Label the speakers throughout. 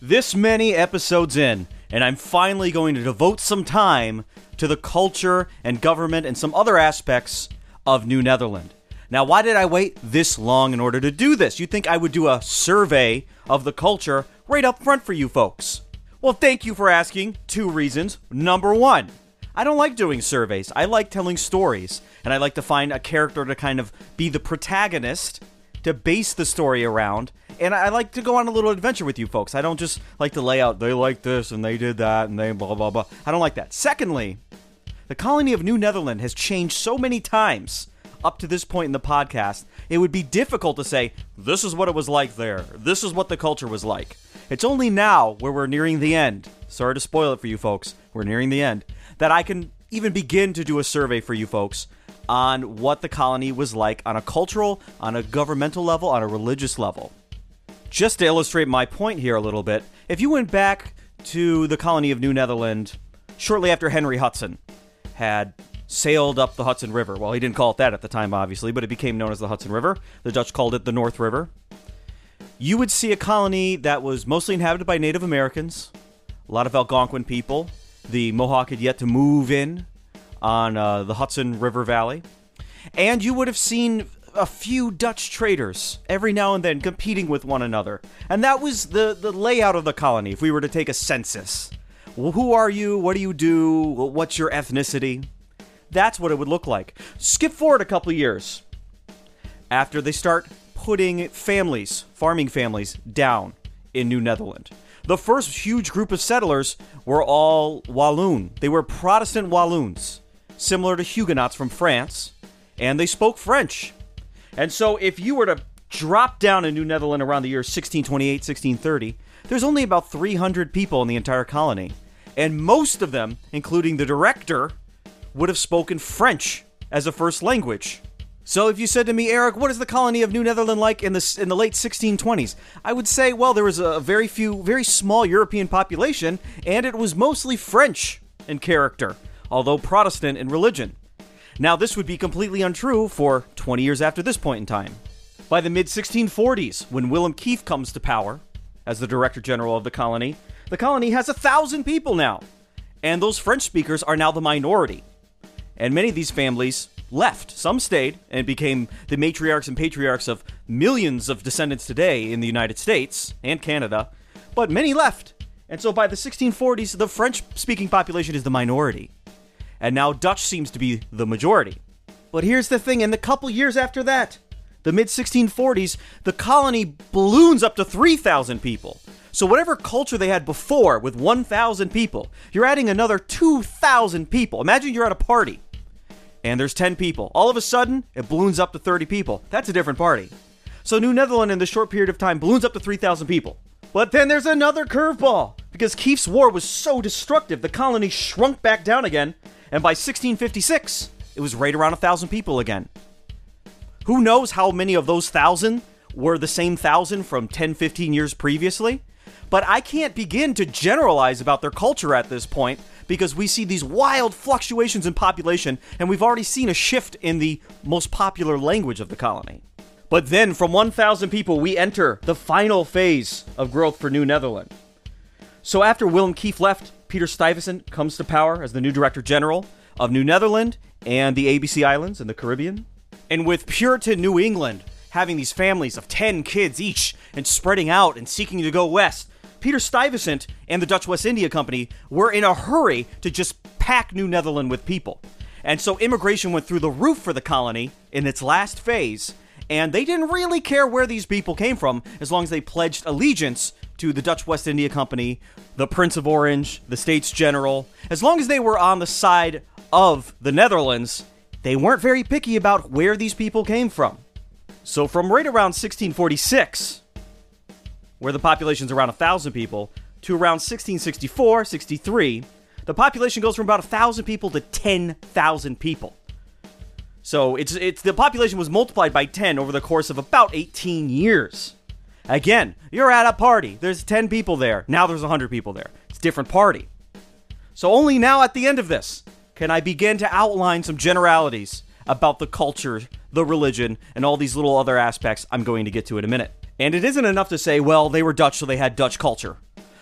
Speaker 1: this many episodes in, and I'm finally going to devote some time to the culture and government and some other aspects of New Netherland. Now, why did I wait this long in order to do this? You'd think I would do a survey of the culture right up front for you folks. Well, thank you for asking. Two reasons. Number one, I don't like doing surveys. I like telling stories, and I like to find a character to kind of be the protagonist to base the story around. And I like to go on a little adventure with you folks. I don't just like to lay out, they like this and they did that and they blah, blah, blah. I don't like that. Secondly, the colony of New Netherland has changed so many times up to this point in the podcast, it would be difficult to say, this is what it was like there. This is what the culture was like. It's only now, where we're nearing the end, sorry to spoil it for you folks, we're nearing the end, that I can even begin to do a survey for you folks on what the colony was like on a cultural, on a governmental level, on a religious level. Just to illustrate my point here a little bit, if you went back to the colony of New Netherland shortly after Henry Hudson had sailed up the Hudson River. Well, he didn't call it that at the time, obviously, but it became known as the Hudson River. The Dutch called it the North River. You would see a colony that was mostly inhabited by Native Americans, a lot of Algonquin people. The Mohawk had yet to move in on uh, the Hudson River Valley. And you would have seen a few Dutch traders every now and then competing with one another. And that was the, the layout of the colony if we were to take a census. Well, who are you? What do you do? What's your ethnicity? That's what it would look like. Skip forward a couple years. After they start putting families, farming families, down in New Netherland. The first huge group of settlers were all Walloon. They were Protestant Walloons, similar to Huguenots from France, and they spoke French. And so if you were to drop down in New Netherland around the year 1628, 1630, there's only about 300 people in the entire colony. And most of them, including the director, would have spoken French as a first language. So if you said to me, Eric, what is the colony of New Netherland like in the in the late 1620s? I would say, well, there was a very few, very small European population, and it was mostly French in character, although Protestant in religion. Now, this would be completely untrue for 20 years after this point in time. By the mid 1640s, when Willem Kieft comes to power as the Director General of the colony, the colony has a thousand people now, and those French speakers are now the minority. And many of these families left. Some stayed and became the matriarchs and patriarchs of millions of descendants today in the United States and Canada, but many left. And so by the 1640s, the French speaking population is the minority. And now Dutch seems to be the majority. But here's the thing in the couple years after that, the mid 1640s, the colony balloons up to 3,000 people. So, whatever culture they had before with 1,000 people, you're adding another 2,000 people. Imagine you're at a party and there's 10 people. All of a sudden, it balloons up to 30 people. That's a different party. So New Netherland in this short period of time balloons up to 3,000 people. But then there's another curveball. Because Kieft's war was so destructive, the colony shrunk back down again, and by 1656, it was right around a 1,000 people again. Who knows how many of those 1,000 were the same 1,000 from 10, 15 years previously? But I can't begin to generalize about their culture at this point because we see these wild fluctuations in population, and we've already seen a shift in the most popular language of the colony. But then, from 1,000 people, we enter the final phase of growth for New Netherland. So, after Willem Kieft left, Peter Stuyvesant comes to power as the new Director General of New Netherland and the ABC Islands in the Caribbean. And with Puritan New England having these families of 10 kids each and spreading out and seeking to go west, Peter Stuyvesant and the Dutch West India Company were in a hurry to just pack New Netherland with people. And so immigration went through the roof for the colony in its last phase, and they didn't really care where these people came from as long as they pledged allegiance to the Dutch West India Company, the Prince of Orange, the States General. As long as they were on the side of the Netherlands, they weren't very picky about where these people came from. So from right around 1646, where the population's around 1,000 people, to around 1664, 63, the population goes from about 1,000 people to 10,000 people. So it's, it's the population was multiplied by 10 over the course of about 18 years. Again, you're at a party. There's 10 people there. Now there's 100 people there. It's a different party. So only now at the end of this can I begin to outline some generalities about the culture, the religion, and all these little other aspects I'm going to get to in a minute. And it isn't enough to say, well, they were Dutch, so they had Dutch culture.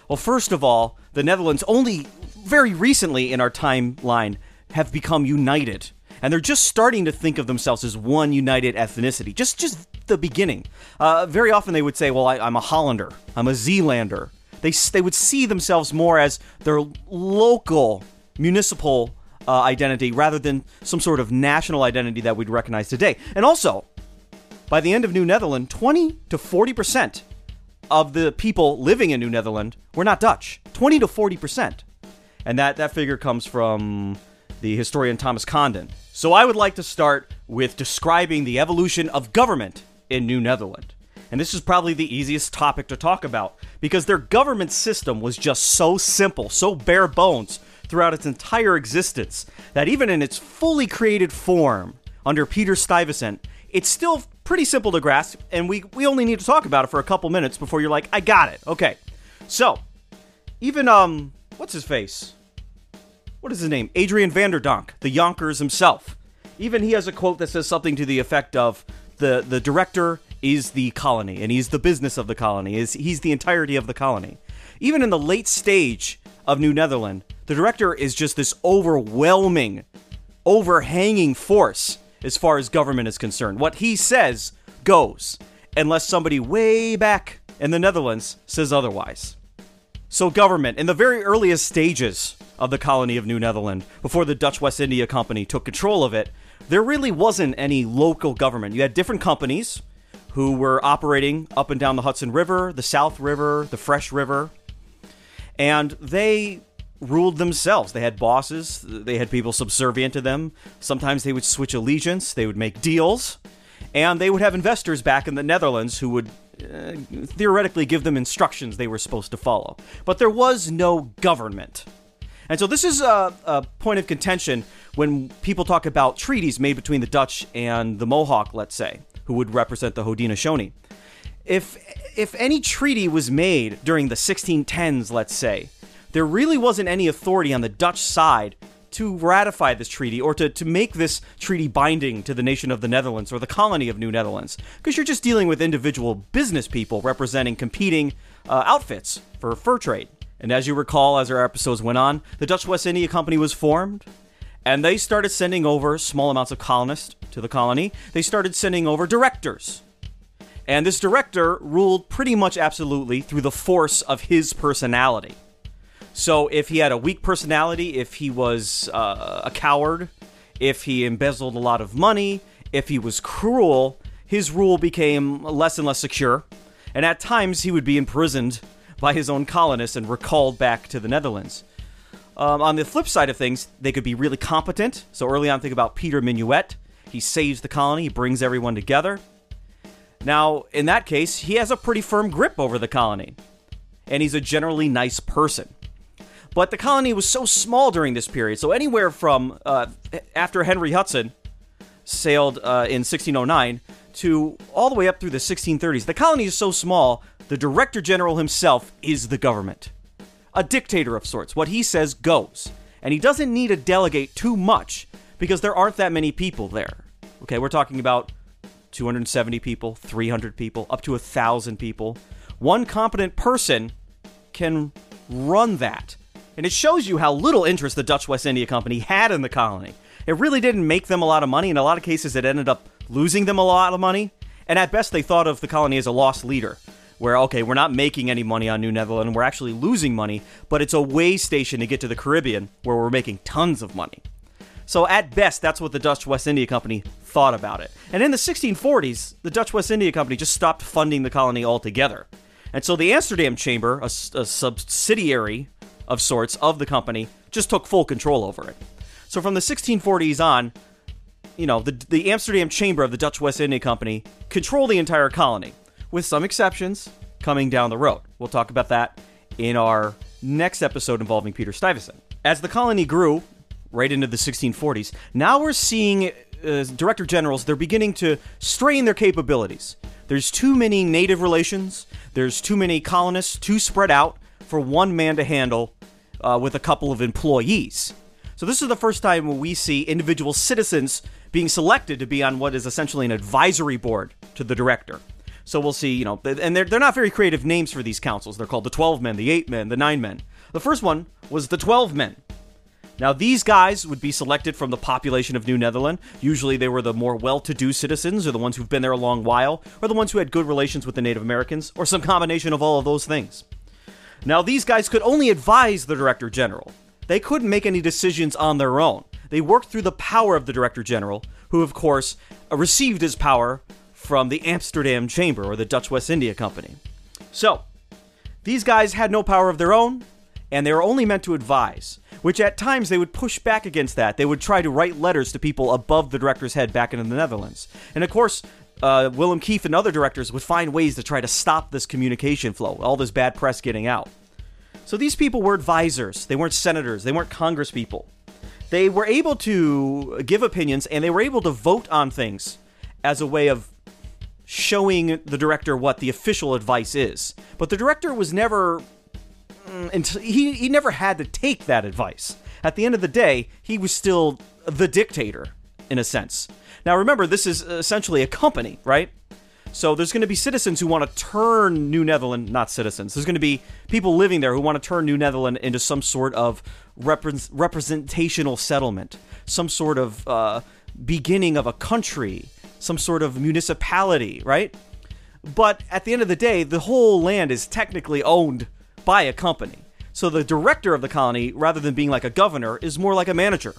Speaker 1: Well, first of all, the Netherlands only very recently in our timeline have become united. And they're just starting to think of themselves as one united ethnicity. Just just the beginning. Uh, very often they would say, well, I, I'm a Hollander. I'm a Zeelander. They, they would see themselves more as their local municipal uh, identity rather than some sort of national identity that we'd recognize today. And also, by the end of New Netherland, 20 to 40 percent of the people living in New Netherland were not Dutch. 20 to 40 percent, and that that figure comes from the historian Thomas Condon. So I would like to start with describing the evolution of government in New Netherland. And this is probably the easiest topic to talk about because their government system was just so simple, so bare bones throughout its entire existence that even in its fully created form under Peter Stuyvesant, it's still pretty simple to grasp, and we, we only need to talk about it for a couple minutes before you're like, I got it. Okay. So, even, um, what's his face? What is his name? Adriaen van der Donck, the Yonkers himself. Even he has a quote that says something to the effect of the, the director is the colony, and he's the business of the colony, is he's the entirety of the colony. Even in the late stage of New Netherland, the director is just this overwhelming, overhanging force as far as government is concerned. What he says goes, unless somebody way back in the Netherlands says otherwise. So, government, in the very earliest stages of the colony of New Netherland, before the Dutch West India Company took control of it, there really wasn't any local government. You had different companies who were operating up and down the Hudson River, the South River, the Fresh River, and they ruled themselves. They had bosses, they had people subservient to them. Sometimes they would switch allegiance, they would make deals, and they would have investors back in the Netherlands who would uh, theoretically give them instructions they were supposed to follow. But there was no government. And so this is a, a, point of contention when people talk about treaties made between the Dutch and the Mohawk, let's say, who would represent the Haudenosaunee. If if any treaty was made during the 1610s, let's say, there really wasn't any authority on the Dutch side to ratify this treaty or to, to make this treaty binding to the nation of the Netherlands or the colony of New Netherlands, because you're just dealing with individual business people representing competing uh, outfits for fur trade. And as you recall, as our episodes went on, the Dutch West India Company was formed, and they started sending over small amounts of colonists to the colony. They started sending over directors. And this director ruled pretty much absolutely through the force of his personality. So if he had a weak personality, if he was uh, a coward, if he embezzled a lot of money, if he was cruel, his rule became less and less secure. And at times he would be imprisoned by his own colonists and recalled back to the Netherlands. Um, on the flip side of things, they could be really competent. So early on, think about Peter Minuit. He saves the colony, he brings everyone together. Now, in that case, he has a pretty firm grip over the colony, and he's a generally nice person. But the colony was so small during this period. So anywhere from uh, after Henry Hudson sailed uh, in 1609 to all the way up through the 1630s, the colony is so small. The director general himself is the government, a dictator of sorts. What he says goes, and he doesn't need to delegate too much because there aren't that many people there. Okay, we're talking about 270 people, 300 people, up to a thousand people. One competent person can run that and it shows you how little interest the Dutch West India Company had in the colony. It really didn't make them a lot of money. In a lot of cases, it ended up losing them a lot of money. And at best, they thought of the colony as a loss leader, where, okay, we're not making any money on New Netherland, we're actually losing money, but it's a way station to get to the Caribbean, where we're making tons of money. So at best, that's what the Dutch West India Company thought about it. And in the 1640s, the Dutch West India Company just stopped funding the colony altogether. And so the Amsterdam Chamber, a, a subsidiary of sorts of the company just took full control over it. So from the 1640s on, you know, the, the Amsterdam Chamber of the Dutch West India Company controlled the entire colony, with some exceptions coming down the road. We'll talk about that in our next episode involving Peter Stuyvesant. As the colony grew right into the 1640s, now we're seeing uh, director generals, they're beginning to strain their capabilities. There's too many native relations, there's too many colonists, too spread out for one man to handle uh, with a couple of employees. So this is the first time we see individual citizens being selected to be on what is essentially an advisory board to the director. So we'll see, you know, and they're, they're not very creative names for these councils. They're called the 12 men, the 8 men, the 9 men. The first one was the 12 men. Now, these guys would be selected from the population of New Netherland. Usually, they were the more well to do citizens, or the ones who've been there a long while, or the ones who had good relations with the Native Americans, or some combination of all of those things. Now, these guys could only advise the Director General. They couldn't make any decisions on their own. They worked through the power of the Director General, who, of course, received his power from the Amsterdam Chamber, or the Dutch West India Company. So, these guys had no power of their own, and they were only meant to advise, which at times they would push back against that. They would try to write letters to people above the director's head back in the Netherlands. And of course, uh, Willem Kieft and other directors would find ways to try to stop this communication flow, all this bad press getting out. So these people were advisors. They weren't senators. They weren't congresspeople. They were able to give opinions and they were able to vote on things as a way of showing the director what the official advice is. But the director was never mm, he he never had to take that advice. At the end of the day, he was still the dictator in a sense. Now remember, this is essentially a company, right? So there's going to be citizens who want to turn New Netherland, not citizens. There's going to be people living there who want to turn New Netherland into some sort of repre- representational settlement, some sort of uh, beginning of a country, some sort of municipality, right? But at the end of the day, the whole land is technically owned by a company. So the director of the colony, rather than being like a governor, is more like a manager.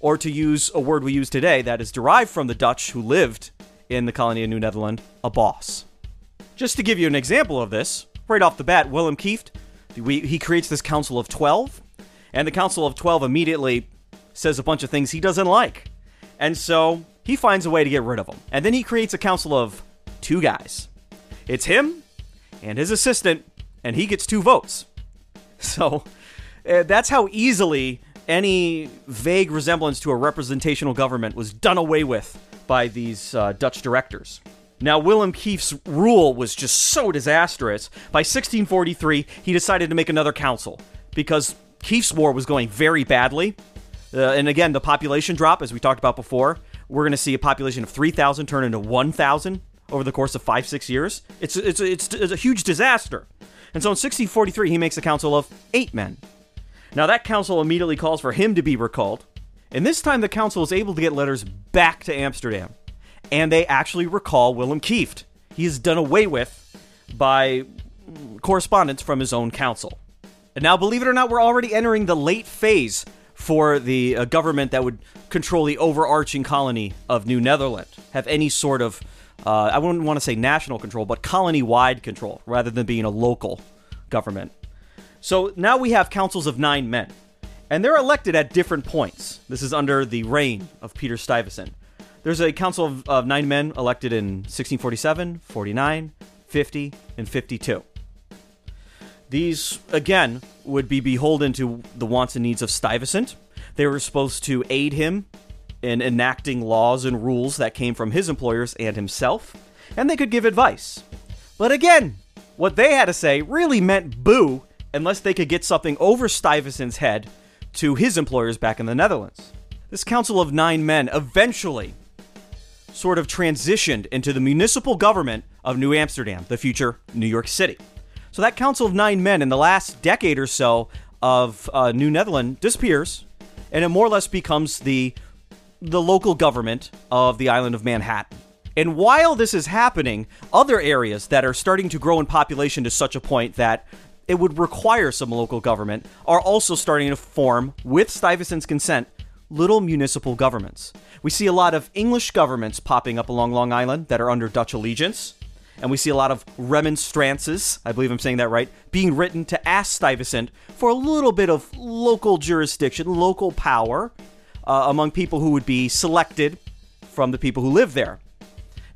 Speaker 1: Or to use a word we use today that is derived from the Dutch who lived in the colony of New Netherland, a boss. Just to give you an example of this, right off the bat, Willem Kieft, he creates this Council of 12, and the Council of 12 immediately says a bunch of things he doesn't like. And so he finds a way to get rid of them. And then he creates a council of two guys. It's him and his assistant, and he gets two votes. So uh, that's how easily any vague resemblance to a representational government was done away with by these uh, Dutch directors. Now, Willem Kieft's rule was just so disastrous. By 1643, he decided to make another council because Kieft's war was going very badly. Uh, and again, the population drop, as we talked about before, we're going to see a population of 3,000 turn into 1,000 over the course of five, six years. It's, it's, it's, it's a huge disaster. And so in 1643, he makes a council of eight men. Now, that council immediately calls for him to be recalled, and this time, the council is able to get letters back to Amsterdam, and they actually recall Willem Kieft. He is done away with by correspondence from his own council. And now, believe it or not, we're already entering the late phase for the uh, government that would control the overarching colony of New Netherland, have any sort of, uh, I wouldn't want to say national control, but colony wide control rather than being a local government. So now we have councils of nine men and they're elected at different points. This is under the reign of Peter Stuyvesant. There's a council of, of nine men elected in 1647, 49, 50, and 52. These, again, would be beholden to the wants and needs of Stuyvesant. They were supposed to aid him in enacting laws and rules that came from his employers and himself, and they could give advice. But again, what they had to say really meant boo unless they could get something over Stuyvesant's head to his employers back in the Netherlands. This council of nine men eventually sort of transitioned into the municipal government of New Amsterdam, the future New York City. So that council of nine men in the last decade or so of uh, New Netherland disappears, and it more or less becomes the the local government of the island of Manhattan. And while this is happening, other areas that are starting to grow in population to such a point that it would require some local government, are also starting to form, with Stuyvesant's consent, little municipal governments. We see a lot of English governments popping up along Long Island that are under Dutch allegiance. And we see a lot of remonstrances, I believe I'm saying that right, being written to ask Stuyvesant for a little bit of local jurisdiction, local power uh, among people who would be selected from the people who live there.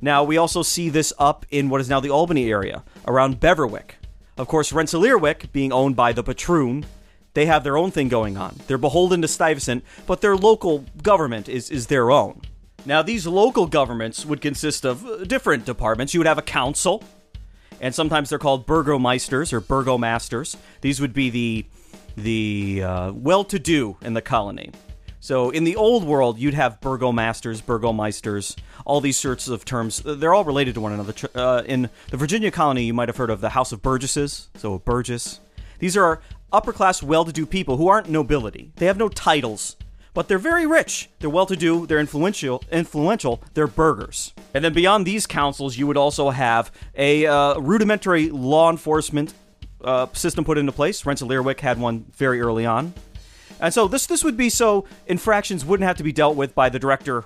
Speaker 1: Now, we also see this up in what is now the Albany area, around Beverwyck. Of course, Rensselaerwyck, being owned by the Patroon, they have their own thing going on. They're beholden to Stuyvesant, but their local government is, is their own. Now, these local governments would consist of uh, different departments. You would have a council, and sometimes they're called burgomeisters or burgomasters. These would be the the uh, well-to-do in the colony. So in the old world, you'd have burgomasters, burgomeisters, all these sorts of terms. They're all related to one another. Uh, in the Virginia colony, you might have heard of the House of Burgesses, so a burgess. These are upper class, well to do people who aren't nobility. They have no titles, but they're very rich. They're well to do, they're influential, influential, they're burghers. And then beyond these councils, you would also have a uh, rudimentary law enforcement uh, system put into place. Rensselaerwyck had one very early on. And so this this would be so infractions wouldn't have to be dealt with by the director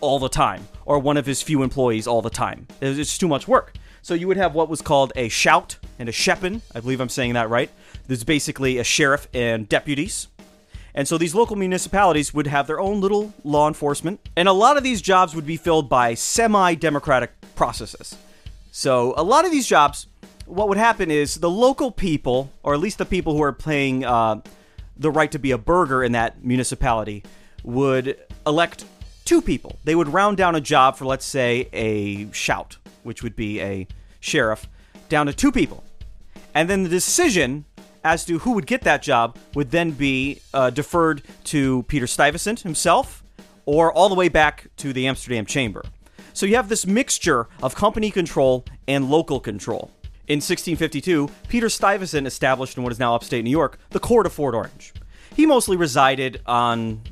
Speaker 1: all the time or one of his few employees all the time. It's too much work. So you would have what was called a schout and a schepen. I believe I'm saying that right. There's basically a sheriff and deputies. And so these local municipalities would have their own little law enforcement. And a lot of these jobs would be filled by semi democratic processes. So a lot of these jobs, what would happen is the local people, or at least the people who are playing uh, the right to be a burgher in that municipality would elect two people. They would round down a job for, let's say, a schout, which would be a sheriff, down to two people. And then the decision as to who would get that job would then be uh, deferred to Peter Stuyvesant himself or all the way back to the Amsterdam Chamber. So you have this mixture of company control and local control. In 1652, Peter Stuyvesant established in what is now upstate New York the Court of Fort Orange. He mostly resided on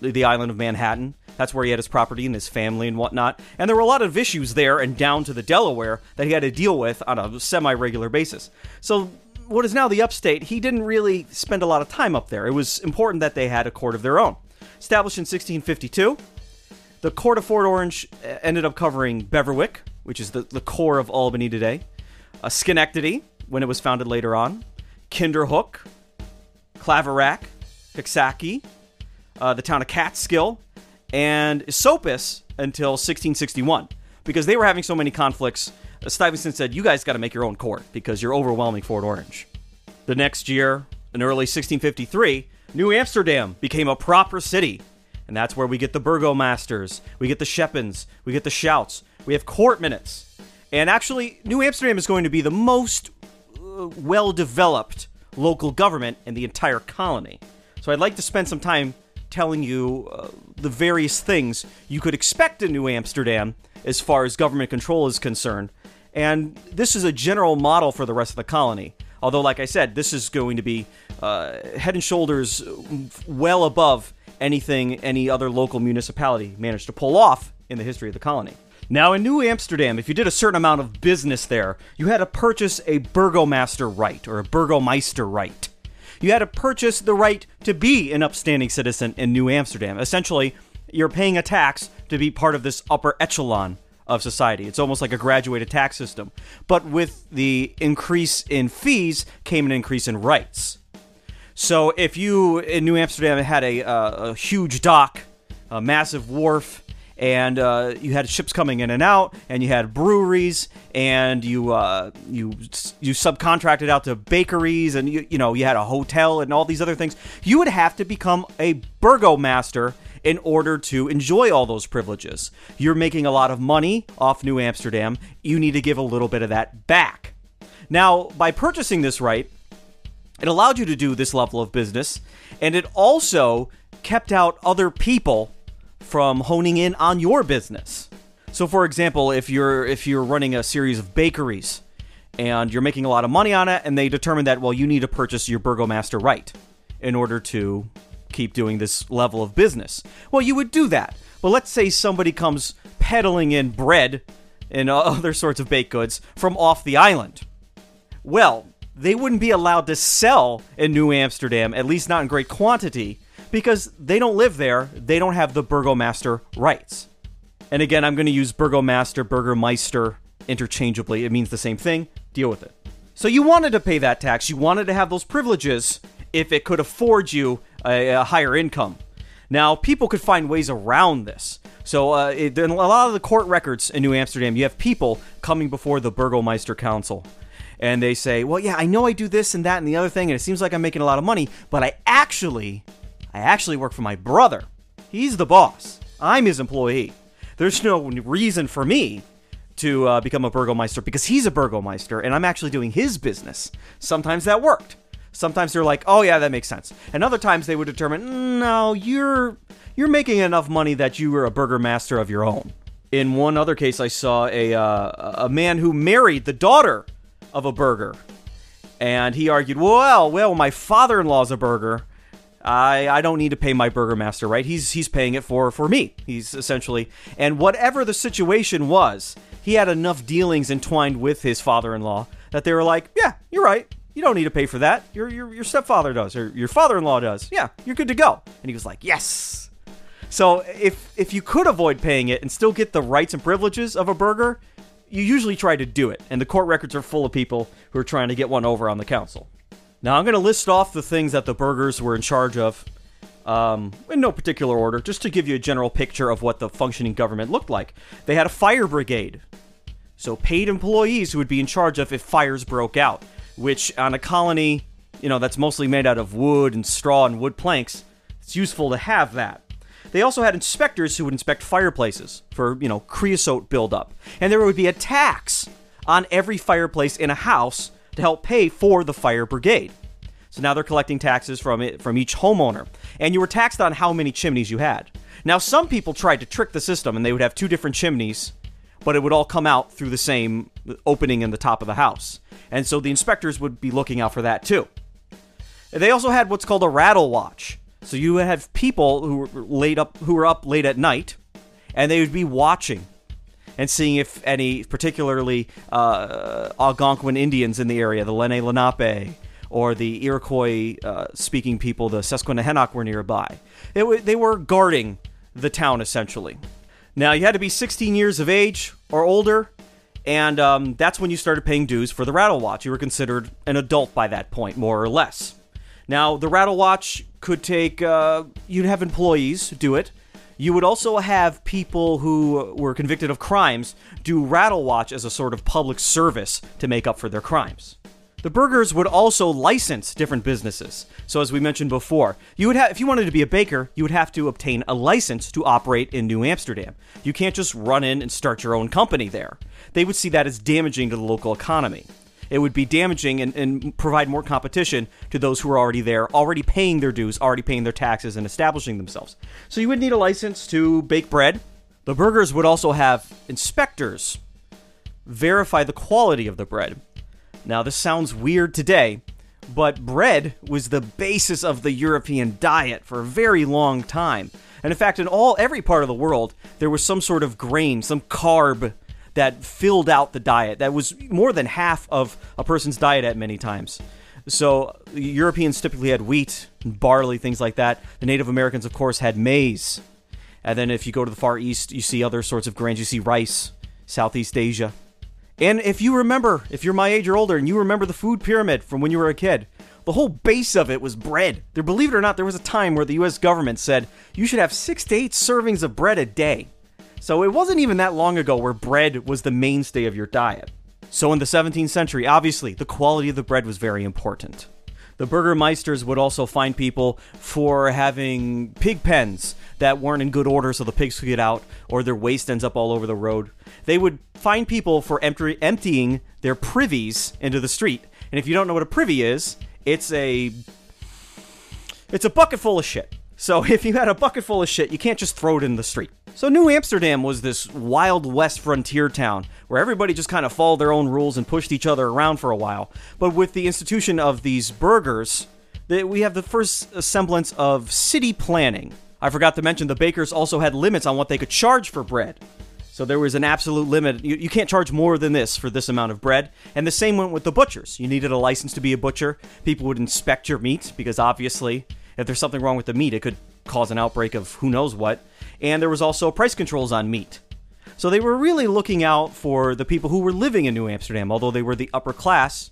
Speaker 1: the island of Manhattan. That's where he had his property and his family and whatnot. And there were a lot of issues there and down to the Delaware that he had to deal with on a semi regular basis. So, what is now the upstate, he didn't really spend a lot of time up there. It was important that they had a court of their own. Established in 1652, the Court of Fort Orange uh, ended up covering Beverwyck, which is the, the core of Albany today, uh, Schenectady, when it was founded later on, Kinderhook, Claverack, Coxsackie, uh, the town of Catskill, and Esopus until 1661. Because they were having so many conflicts, Stuyvesant said, You guys got to make your own court because you're overwhelming Fort Orange. The next year, in early 1653, New Amsterdam became a proper city. And that's where we get the burgomasters, we get the schepens, we get the schouts, we have court minutes. And actually, New Amsterdam is going to be the most uh, well developed local government in the entire colony. So I'd like to spend some time telling you uh, the various things you could expect in New Amsterdam as far as government control is concerned. And this is a general model for the rest of the colony. Although, like I said, this is going to be uh, head and shoulders well above anything any other local municipality managed to pull off in the history of the colony. Now, in New Amsterdam, if you did a certain amount of business there, you had to purchase a burgomaster right or a burgomeister right. You had to purchase the right to be an upstanding citizen in New Amsterdam. Essentially, you're paying a tax to be part of this upper echelon of society. It's almost like a graduated tax system. But with the increase in fees came an increase in rights. So if you in New Amsterdam had a, uh, a huge dock, a massive wharf, and uh, you had ships coming in and out, and you had breweries, and you uh, you you subcontracted out to bakeries, and you you know you had a hotel and all these other things. You would have to become a burgomaster in order to enjoy all those privileges. You're making a lot of money off New Amsterdam. You need to give a little bit of that back. Now, by purchasing this right, it allowed you to do this level of business, and it also kept out other people from honing in on your business. So for example, if you're if you're running a series of bakeries and you're making a lot of money on it and they determine that well you need to purchase your burgomaster right in order to keep doing this level of business. Well, you would do that. But let's say somebody comes peddling in bread and other sorts of baked goods from off the island. Well, they wouldn't be allowed to sell in New Amsterdam, at least not in great quantity, because they don't live there. They don't have the burgomaster rights. And again, I'm going to use burgomaster, burgermeister interchangeably. It means the same thing. Deal with it. So you wanted to pay that tax. You wanted to have those privileges if it could afford you a, a higher income. Now, people could find ways around this. So, uh, in a lot of the court records in New Amsterdam, you have people coming before the Burgomeister Council. And they say, well, yeah, I know I do this and that and the other thing, and it seems like I'm making a lot of money, but I actually I actually work for my brother. He's the boss. I'm his employee. There's no reason for me to uh, become a burgomeister because he's a burgomeister and I'm actually doing his business. Sometimes that worked. Sometimes they're like, "Oh yeah, that makes sense," and other times they would determine, "No, you're you're making enough money that you were a burger master of your own." In one other case, I saw a uh, a man who married the daughter of a burgher, and he argued, "Well, well, my father-in-law's a burgher." I, I don't need to pay my burger master, right? He's he's paying it for for me. He's essentially and whatever the situation was, he had enough dealings entwined with his father-in-law that they were like, yeah, you're right. You don't need to pay for that. Your your your stepfather does, or your father-in-law does. Yeah, you're good to go. And he was like, yes. So if if you could avoid paying it and still get the rights and privileges of a burgher, you usually try to do it. And the court records are full of people who are trying to get one over on the council. Now, I'm going to list off the things that the burghers were in charge of um, in no particular order, just to give you a general picture of what the functioning government looked like. They had a fire brigade, so paid employees who would be in charge of if fires broke out, which on a colony, you know, that's mostly made out of wood and straw and wood planks, it's useful to have that. They also had inspectors who would inspect fireplaces for, you know, creosote buildup. And there would be a tax on every fireplace in a house to help pay for the fire brigade. So now they're collecting taxes from it from each homeowner, and you were taxed on how many chimneys you had. Now some people tried to trick the system, and they would have two different chimneys, but it would all come out through the same opening in the top of the house, and so the inspectors would be looking out for that too. They also had what's called a rattle watch. So you would have people who were late up who were up late at night, and they would be watching and seeing if any particularly uh, Algonquin Indians in the area, the Lenni Lenape, or the Iroquois uh, speaking people, the Susquehannock, were nearby. W- they were guarding the town essentially. Now, you had to be 16 years of age or older, and um, that's when you started paying dues for the Rattle Watch. You were considered an adult by that point, more or less. Now, the Rattle Watch could take, uh, you'd have employees do it. You would also have people who were convicted of crimes do Rattle Watch as a sort of public service to make up for their crimes. The burghers would also license different businesses. So as we mentioned before, you would have if you wanted to be a baker, you would have to obtain a license to operate in New Amsterdam. You can't just run in and start your own company there. They would see that as damaging to the local economy. It would be damaging and, and provide more competition to those who are already there, already paying their dues, already paying their taxes, and establishing themselves. So you would need a license to bake bread. The burghers would also have inspectors verify the quality of the bread. Now, this sounds weird today, but bread was the basis of the European diet for a very long time. And in fact, in all every part of the world, there was some sort of grain, some carb that filled out the diet. That was more than half of a person's diet at many times. So Europeans typically had wheat, barley, things like that. The Native Americans, of course, had maize. And then if you go to the Far East, you see other sorts of grains. You see rice, Southeast Asia. And if you remember, if you're my age or older, and you remember the food pyramid from when you were a kid, the whole base of it was bread. There, believe it or not, there was a time where the U.S. government said you should have six to eight servings of bread a day. So it wasn't even that long ago where bread was the mainstay of your diet. So in the 17th century, obviously, the quality of the bread was very important. The burgermeisters would also fine people for having pig pens that weren't in good order so the pigs could get out or their waste ends up all over the road. They would fine people for empty- emptying their privies into the street. And if you don't know what a privy is, it's a it's a bucket full of shit. So if you had a bucket full of shit, you can't just throw it in the street. So New Amsterdam was this wild west frontier town where everybody just kind of followed their own rules and pushed each other around for a while. But with the institution of these burghers, we have the first semblance of city planning. I forgot to mention the bakers also had limits on what they could charge for bread. So there was an absolute limit. You, you, can't charge more than this for this amount of bread. And the same went with the butchers. You needed a license to be a butcher. People would inspect your meat because obviously, if there's something wrong with the meat, it could cause an outbreak of who knows what. And there was also price controls on meat. So they were really looking out for the people who were living in New Amsterdam, although they were the upper class.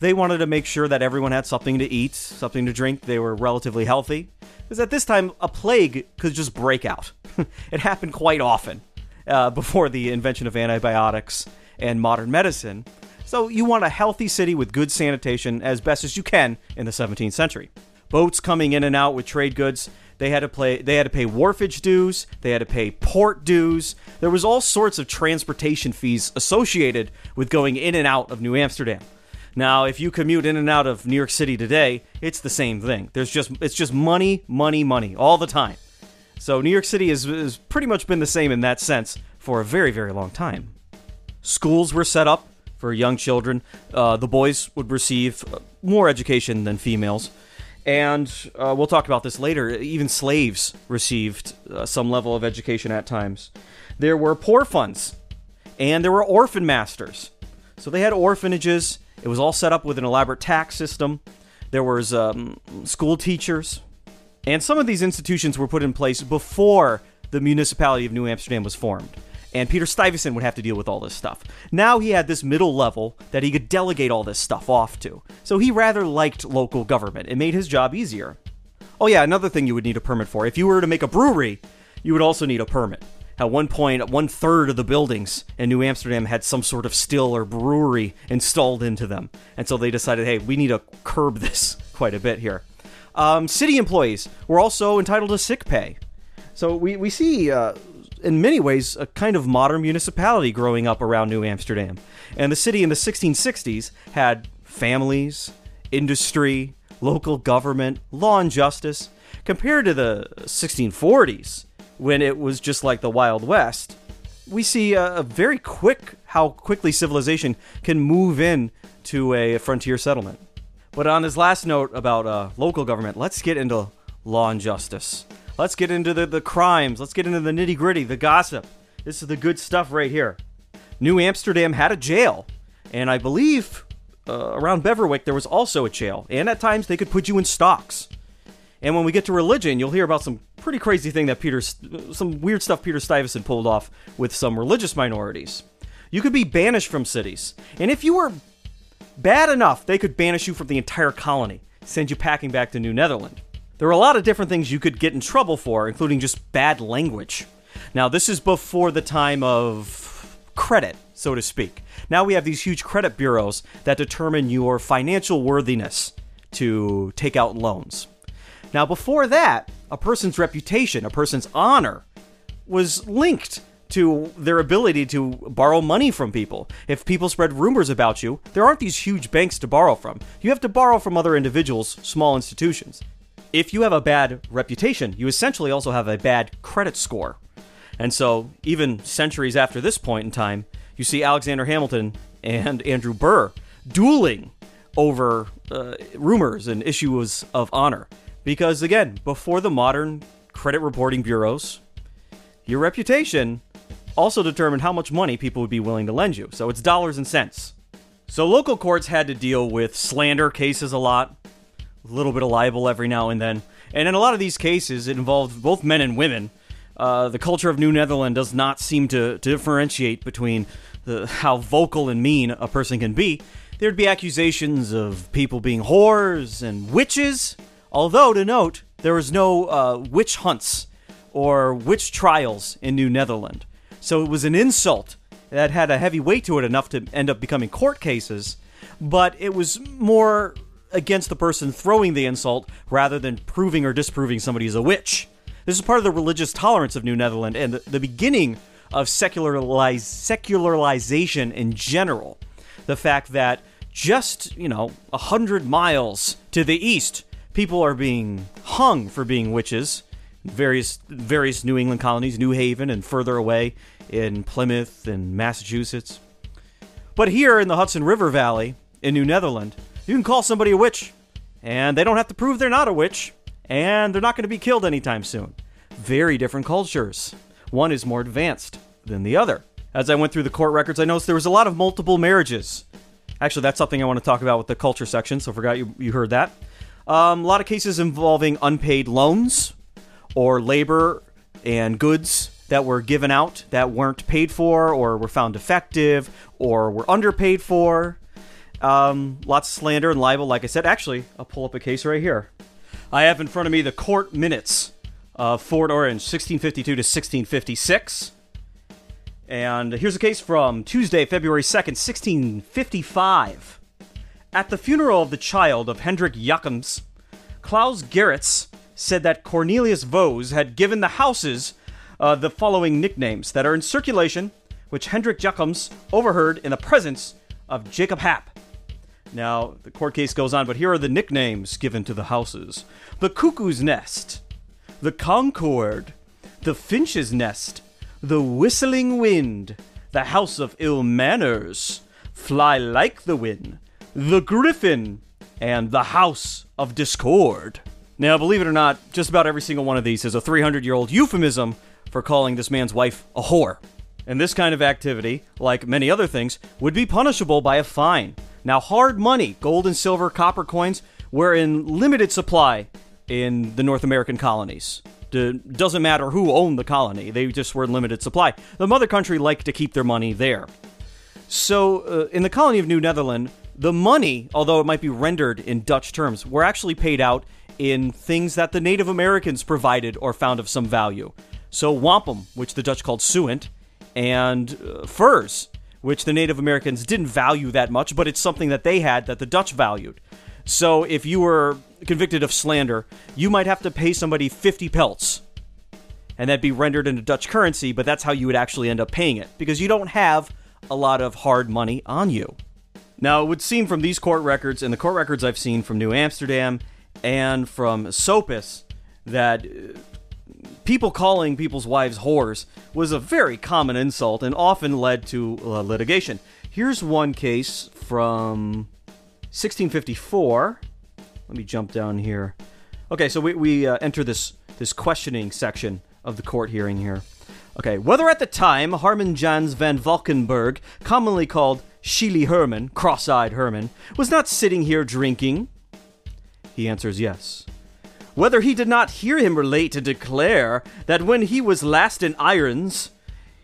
Speaker 1: They wanted to make sure that everyone had something to eat, something to drink. They were relatively healthy. Because at this time, a plague could just break out. it happened quite often uh, before the invention of antibiotics and modern medicine. So you want a healthy city with good sanitation as best as you can in the 17th century. Boats coming in and out with trade goods. They had to play. They had to pay wharfage dues. They had to pay port dues. There was all sorts of transportation fees associated with going in and out of New Amsterdam. Now, if you commute in and out of New York City today, it's the same thing. There's just it's just money, money, money all the time. So New York City has, has pretty much been the same in that sense for a very, very long time. Schools were set up for young children. Uh, the boys would receive uh, more education than females. And uh, we'll talk about this later. Even slaves received uh, some level of education at times. There were poor funds, and there were orphan masters. So they had orphanages. It was all set up with an elaborate tax system. There was um, school teachers, and some of these institutions were put in place before the municipality of New Amsterdam was formed. And Peter Stuyvesant would have to deal with all this stuff. Now he had this middle level that he could delegate all this stuff off to. So he rather liked local government. It made his job easier. Oh, yeah, another thing you would need a permit for. If you were to make a brewery, you would also need a permit. At one point, one third of the buildings in New Amsterdam had some sort of still or brewery installed into them. And so they decided, hey, we need to curb this quite a bit here. Um, city employees were also entitled to sick pay. So we, we see, uh, in many ways, a kind of modern municipality growing up around New Amsterdam. And the city in the 1660s had families, industry, local government, law and justice. Compared to the 1640s, when it was just like the Wild West, we see a, very quick how quickly civilization can move in to a frontier settlement. But on his last note about uh, local government, let's get into law and justice. Let's get into the, the crimes. Let's get into the nitty gritty, the gossip. This is the good stuff right here. New Amsterdam had a jail, and I believe uh, around Beverwyck there was also a jail, and at times they could put you in stocks. And when we get to religion, you'll hear about some pretty crazy thing that Peter, some weird stuff Peter Stuyvesant pulled off with some religious minorities. You could be banished from cities, and if you were bad enough, they could banish you from the entire colony, send you packing back to New Netherland. There are a lot of different things you could get in trouble for, including just bad language. Now, this is before the time of credit, so to speak. Now we have these huge credit bureaus that determine your financial worthiness to take out loans. Now, before that, a person's reputation, a person's honor, was linked to their ability to borrow money from people. If people spread rumors about you, there aren't these huge banks to borrow from. You have to borrow from other individuals, small institutions. If you have a bad reputation, you essentially also have a bad credit score. And so, even centuries after this point in time, you see Alexander Hamilton and Andrew Burr dueling over uh, rumors and issues of honor. Because again, before the modern credit reporting bureaus, your reputation also determined how much money people would be willing to lend you. So it's dollars and cents. So local courts had to deal with slander cases a lot, a little bit of libel every now and then. And in a lot of these cases, it involved both men and women. Uh, the culture of New Netherland does not seem to, to differentiate between the, how vocal and mean a person can be. There'd be accusations of people being whores and witches, although, to note, there was no uh, witch hunts or witch trials in New Netherland. So it was an insult that had a heavy weight to it enough to end up becoming court cases, but it was more against the person throwing the insult rather than proving or disproving somebody is a witch. This is part of the religious tolerance of New Netherland and the, the beginning of secularization in general. The fact that just, you know, a hundred miles to the east, people are being hung for being witches. Various various New England colonies, New Haven, and further away in Plymouth and Massachusetts. But here in the Hudson River Valley in New Netherland, you can call somebody a witch, and they don't have to prove they're not a witch, and they're not going to be killed anytime soon. Very different cultures. One is more advanced than the other. As I went through the court records, I noticed there was a lot of multiple marriages. Actually, that's something I want to talk about with the culture section, so I forgot you, you heard that. Um, a lot of cases involving unpaid loans or labor and goods that were given out that weren't paid for or were found defective or were underpaid for. Um, lots of slander and libel, like I said. Actually, I'll pull up a case right here. I have in front of me the court minutes of Fort Orange, 1652 to 1656. And here's a case from Tuesday, February 2nd, 1655. At the funeral of the child of Hendrik Jacums, Klaus Gerritz said that Cornelius Vos had given the houses uh, the following nicknames that are in circulation, which Hendrik Jacums overheard in the presence of Jacob Happ. Now, the court case goes on, but here are the nicknames given to the houses the Cuckoo's Nest, the Concord, the Finch's Nest, the Whistling Wind, the House of Ill Manners, Fly Like the Wind, the Griffin, and the House of Discord. Now, believe it or not, just about every single one of these is a 300 year old euphemism for calling this man's wife a whore. And this kind of activity, like many other things, would be punishable by a fine. Now, hard money, gold and silver, copper coins, were in limited supply in the North American colonies. Doesn't matter who owned the colony, they just were in limited supply. The mother country liked to keep their money there. So, uh, in the colony of New Netherland, the money, although it might be rendered in Dutch terms, were actually paid out in things that the Native Americans provided or found of some value. So, wampum, which the Dutch called sewant, and uh, furs, which the Native Americans didn't value that much, but it's something that they had that the Dutch valued. So, if you were convicted of slander, you might have to pay somebody 50 pelts. And that'd be rendered into Dutch currency, but that's how you would actually end up paying it, because you don't have a lot of hard money on you. Now, it would seem from these court records and the court records I've seen from New Amsterdam and from Esopus that uh, people calling people's wives whores was a very common insult and often led to uh, litigation. Here's one case from 1654. Let me jump down here. Okay, so we, we uh, enter this this questioning section of the court hearing here. Okay, whether at the time Harman Jans van Valkenburg, commonly called Sheely Herman, cross-eyed Herman, was not sitting here drinking? He answers yes whether he did not hear him relate and declare that when he was last in irons,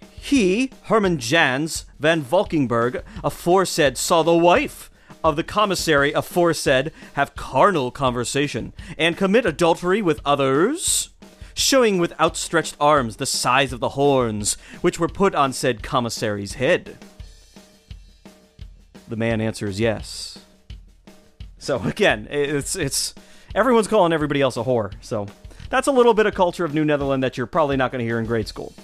Speaker 1: he, Herman Jans van Valkenburg, aforesaid, saw the wife of the commissary aforesaid have carnal conversation and commit adultery with others, showing with outstretched arms the size of the horns which were put on said commissary's head. The man answers yes. So again, it's it's everyone's calling everybody else a whore. So that's a little bit of culture of New Netherland that you're probably not going to hear in grade school.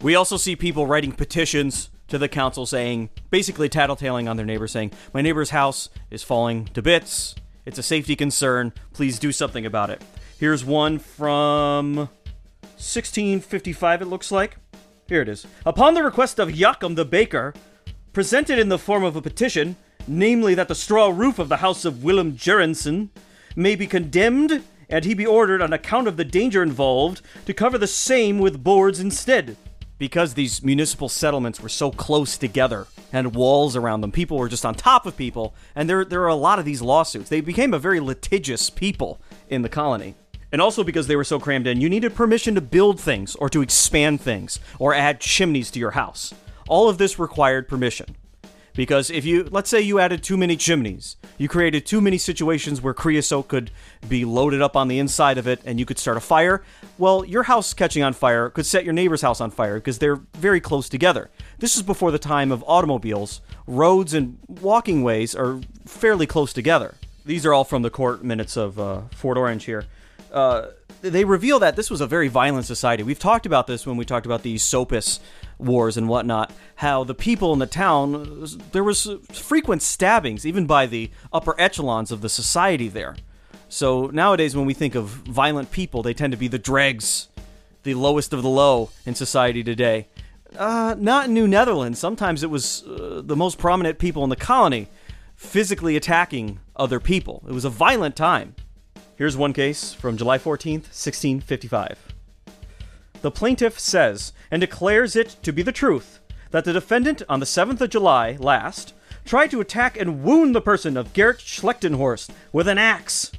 Speaker 1: We also see people writing petitions to the council saying, basically tattletaling on their neighbor, saying, My neighbor's house is falling to bits. It's a safety concern. Please do something about it. Here's one from 1655, it looks like. Here it is. Upon the request of Jacob the baker, presented in the form of a petition, namely that the straw roof of the house of Willem Jerensen may be condemned and he be ordered on account of the danger involved to cover the same with boards instead. Because these municipal settlements were so close together and walls around them, people were just on top of people, and there, there are a lot of these lawsuits. They became a very litigious people in the colony. And also because they were so crammed in, you needed permission to build things or to expand things or add chimneys to your house. All of this required permission. Because if you, let's say you added too many chimneys, you created too many situations where creosote could be loaded up on the inside of it and you could start a fire, well, your house catching on fire could set your neighbor's house on fire because they're very close together. This is before the time of automobiles. Roads and walking ways are fairly close together. These are all from the court minutes of uh, Fort Orange here. Uh, they reveal that this was a very violent society. We've talked about this when we talked about the Esopus wars and whatnot. How the people in the town, there was frequent stabbings, even by the upper echelons of the society there. So nowadays, when we think of violent people, they tend to be the dregs, the lowest of the low in society today. Uh, not in New Netherlands. Sometimes it was uh, the most prominent people in the colony physically attacking other people. It was a violent time. Here's one case from July 14th, 1655. The plaintiff says and declares it to be the truth that the defendant on the 7th of July last tried to attack and wound the person of Gerrit Schlechtenhorst with an axe,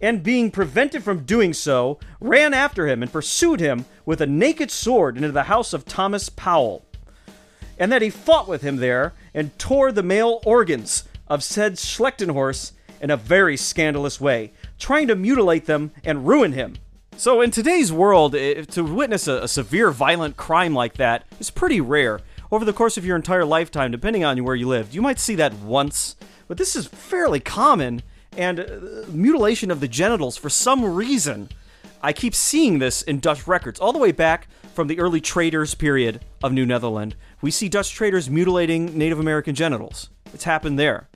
Speaker 1: and being prevented from doing so, ran after him and pursued him with a naked sword into the house of Thomas Powell, and that he fought with him there and tore the male organs of said Schlechtenhorst in a very scandalous way, trying to mutilate them and ruin him. So, in today's world, to witness a, severe violent crime like that is pretty rare. Over the course of your entire lifetime, depending on where you lived, you might see that once, but this is fairly common. And uh, mutilation of the genitals, for some reason, I keep seeing this in Dutch records, all the way back from the early traders period of New Netherland. We see Dutch traders mutilating Native American genitals. It's happened there.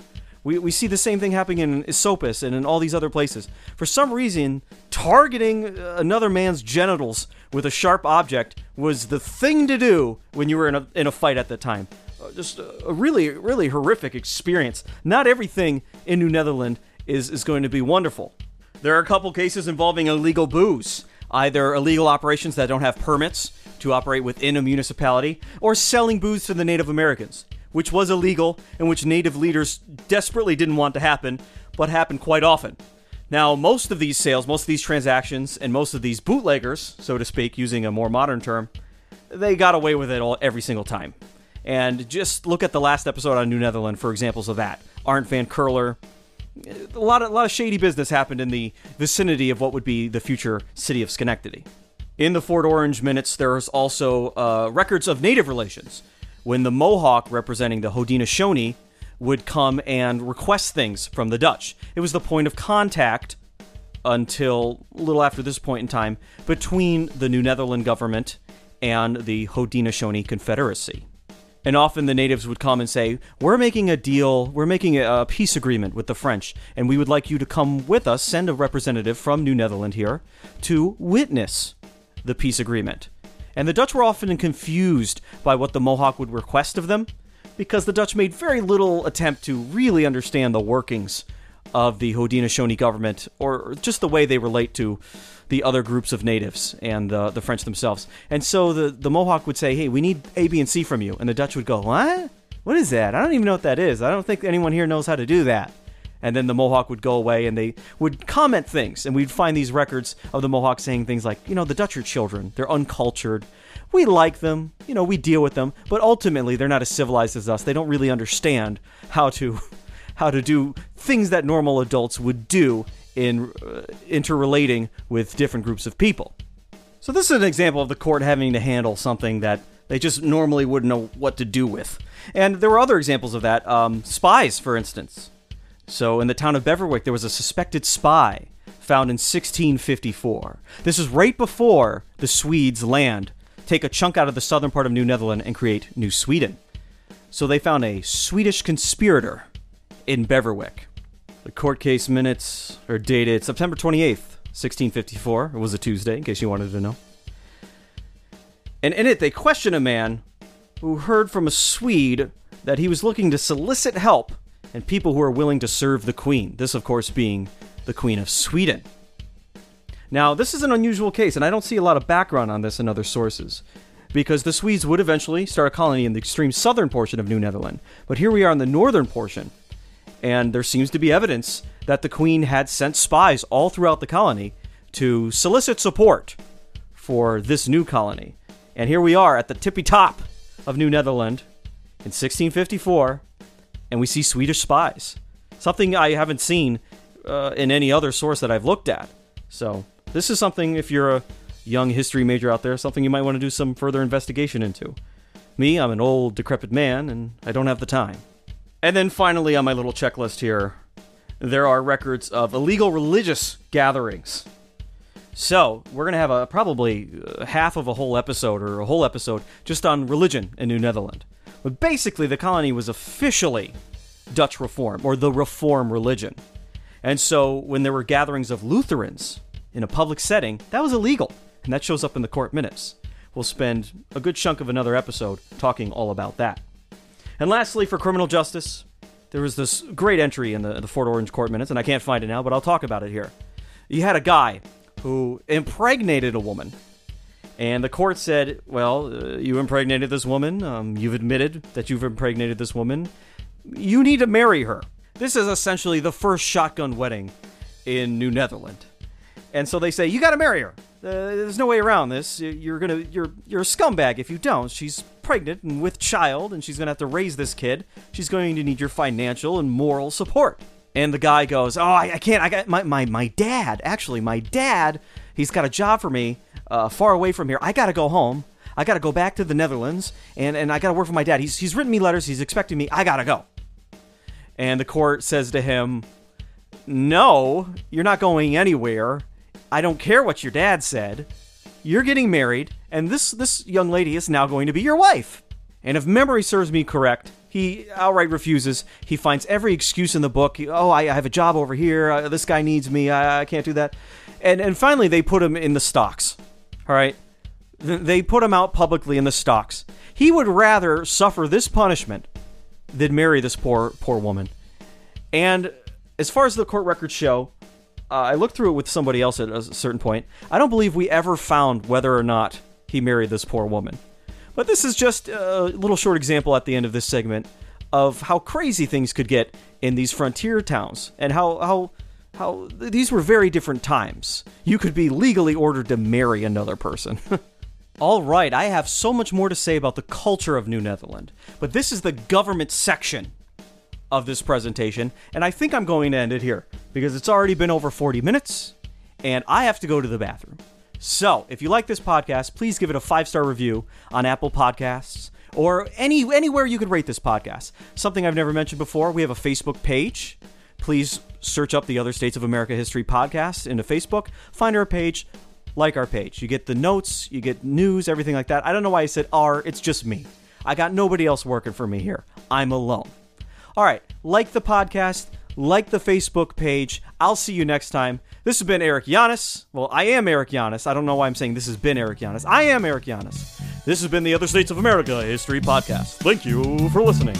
Speaker 1: We, we see the same thing happening in Esopus and in all these other places. For some reason, targeting another man's genitals with a sharp object was the thing to do when you were in a, in a fight at the time. Uh, just a, a really, really horrific experience. Not everything in New Netherland is, is going to be wonderful. There are a couple cases involving illegal booze, either illegal operations that don't have permits to operate within a municipality, or selling booze to the Native Americans which was illegal and which native leaders desperately didn't want to happen, but happened quite often. Now, most of these sales, most of these transactions, and most of these bootleggers, so to speak, using a more modern term, they got away with it all every single time. And just look at the last episode on New Netherland for examples of that. Arent Van Curler. A lot of a lot of shady business happened in the vicinity of what would be the future city of Schenectady. In the Fort Orange minutes, there's also uh, records of native relations when the Mohawk representing the Haudenosaunee would come and request things from the Dutch. It was the point of contact until a little after this point in time between the New Netherland government and the Haudenosaunee Confederacy. And often the natives would come and say, We're making a deal, we're making a peace agreement with the French, and we would like you to come with us, send a representative from New Netherland here to witness the peace agreement. And the Dutch were often confused by what the Mohawk would request of them, because the Dutch made very little attempt to really understand the workings of the Haudenosaunee government, or just the way they relate to the other groups of natives and uh, the French themselves. And so the, the Mohawk would say, hey, we need A, B, and C from you. And the Dutch would go, what? What is that? I don't even know what that is. I don't think anyone here knows how to do that and then the Mohawk would go away and they would comment things, and we'd find these records of the Mohawk saying things like, you know, the Dutch are children, they're uncultured. We like them, you know, we deal with them, but ultimately they're not as civilized as us. They don't really understand how to how to do things that normal adults would do in uh, interrelating with different groups of people. So this is an example of the court having to handle something that they just normally wouldn't know what to do with. And there were other examples of that. Um, spies, for instance. So, in the town of Beverwyck, there was a suspected spy found in 1654. This is right before the Swedes land, take a chunk out of the southern part of New Netherland, and create New Sweden. So, they found a Swedish conspirator in Beverwyck. The court case minutes are dated September 28th, 1654. It was a Tuesday, in case you wanted to know. And in it, they question a man who heard from a Swede that he was looking to solicit help and people who are willing to serve the Queen. This, of course, being the Queen of Sweden. Now, this is an unusual case, and I don't see a lot of background on this in other sources, because the Swedes would eventually start a colony in the extreme southern portion of New Netherland. But here we are in the northern portion, and there seems to be evidence that the Queen had sent spies all throughout the colony to solicit support for this new colony. And here we are at the tippy top of New Netherland in 1654, and we see Swedish spies. Something I haven't seen uh, in any other source that I've looked at. So, this is something, if you're a young history major out there, something you might want to do some further investigation into. Me, I'm an old, decrepit man, and I don't have the time. And then finally, on my little checklist here, there are records of illegal religious gatherings. So, we're going to have a probably uh, half of a whole episode or a whole episode just on religion in New Netherland. But basically, the colony was officially Dutch Reform, or the Reform religion. And so when there were gatherings of Lutherans in a public setting, that was illegal. And that shows up in the court minutes. We'll spend a good chunk of another episode talking all about that. And lastly, for criminal justice, there was this great entry in the, the Fort Orange court minutes, and I can't find it now, but I'll talk about it here. You had a guy who impregnated a woman and the court said, well, uh, you impregnated this woman. Um, you've admitted that you've impregnated this woman. You need to marry her. This is essentially the first shotgun wedding in New Netherland. And so they say, you got to marry her. Uh, there's no way around this. You're gonna, you're, you're a scumbag if you don't. She's pregnant and with child, and she's gonna have to raise this kid. She's going to need your financial and moral support. And the guy goes, oh, I, I can't. I got my, my, my dad. Actually, my dad. He's got a job for me uh, far away from here. I got to go home. I got to go back to the Netherlands, and, and I got to work for my dad. He's, he's written me letters. He's expecting me. I got to go. And the court says to him, No, you're not going anywhere. I don't care what your dad said. You're getting married, and this, this young lady is now going to be your wife. And if memory serves me correct, he outright refuses. He finds every excuse in the book. Oh, I, I have a job over here. Uh, this guy needs me. I, I can't do that. And and finally, they put him in the stocks. All right, Th- they put him out publicly in the stocks. He would rather suffer this punishment than marry this poor poor woman. And as far as the court records show, uh, I looked through it with somebody else at a certain point. I don't believe we ever found whether or not he married this poor woman. But this is just a little short example at the end of this segment of how crazy things could get in these frontier towns and how how how these were very different times. You could be legally ordered to marry another person. All right, I have so much more to say about the culture of New Netherland, but this is the government section of this presentation, and I think I'm going to end it here because it's already been over 40 minutes and I have to go to the bathroom. So, if you like this podcast, please give it a five star review on Apple Podcasts or any anywhere you could rate this podcast. Something I've never mentioned before, we have a Facebook page. Please search up the Other States of America History podcast into Facebook, find our page, like our page. You get the notes, you get news, everything like that. I don't know why I said our, it's just me. I got nobody else working for me here. I'm alone. All right, like the podcast, like the Facebook page. I'll see you next time. This has been Eric Giannis. Well, I am Eric Giannis. I don't know why I'm saying this has been Eric Giannis. I am Eric Giannis. This has been the Other States of America History Podcast. Thank you for listening.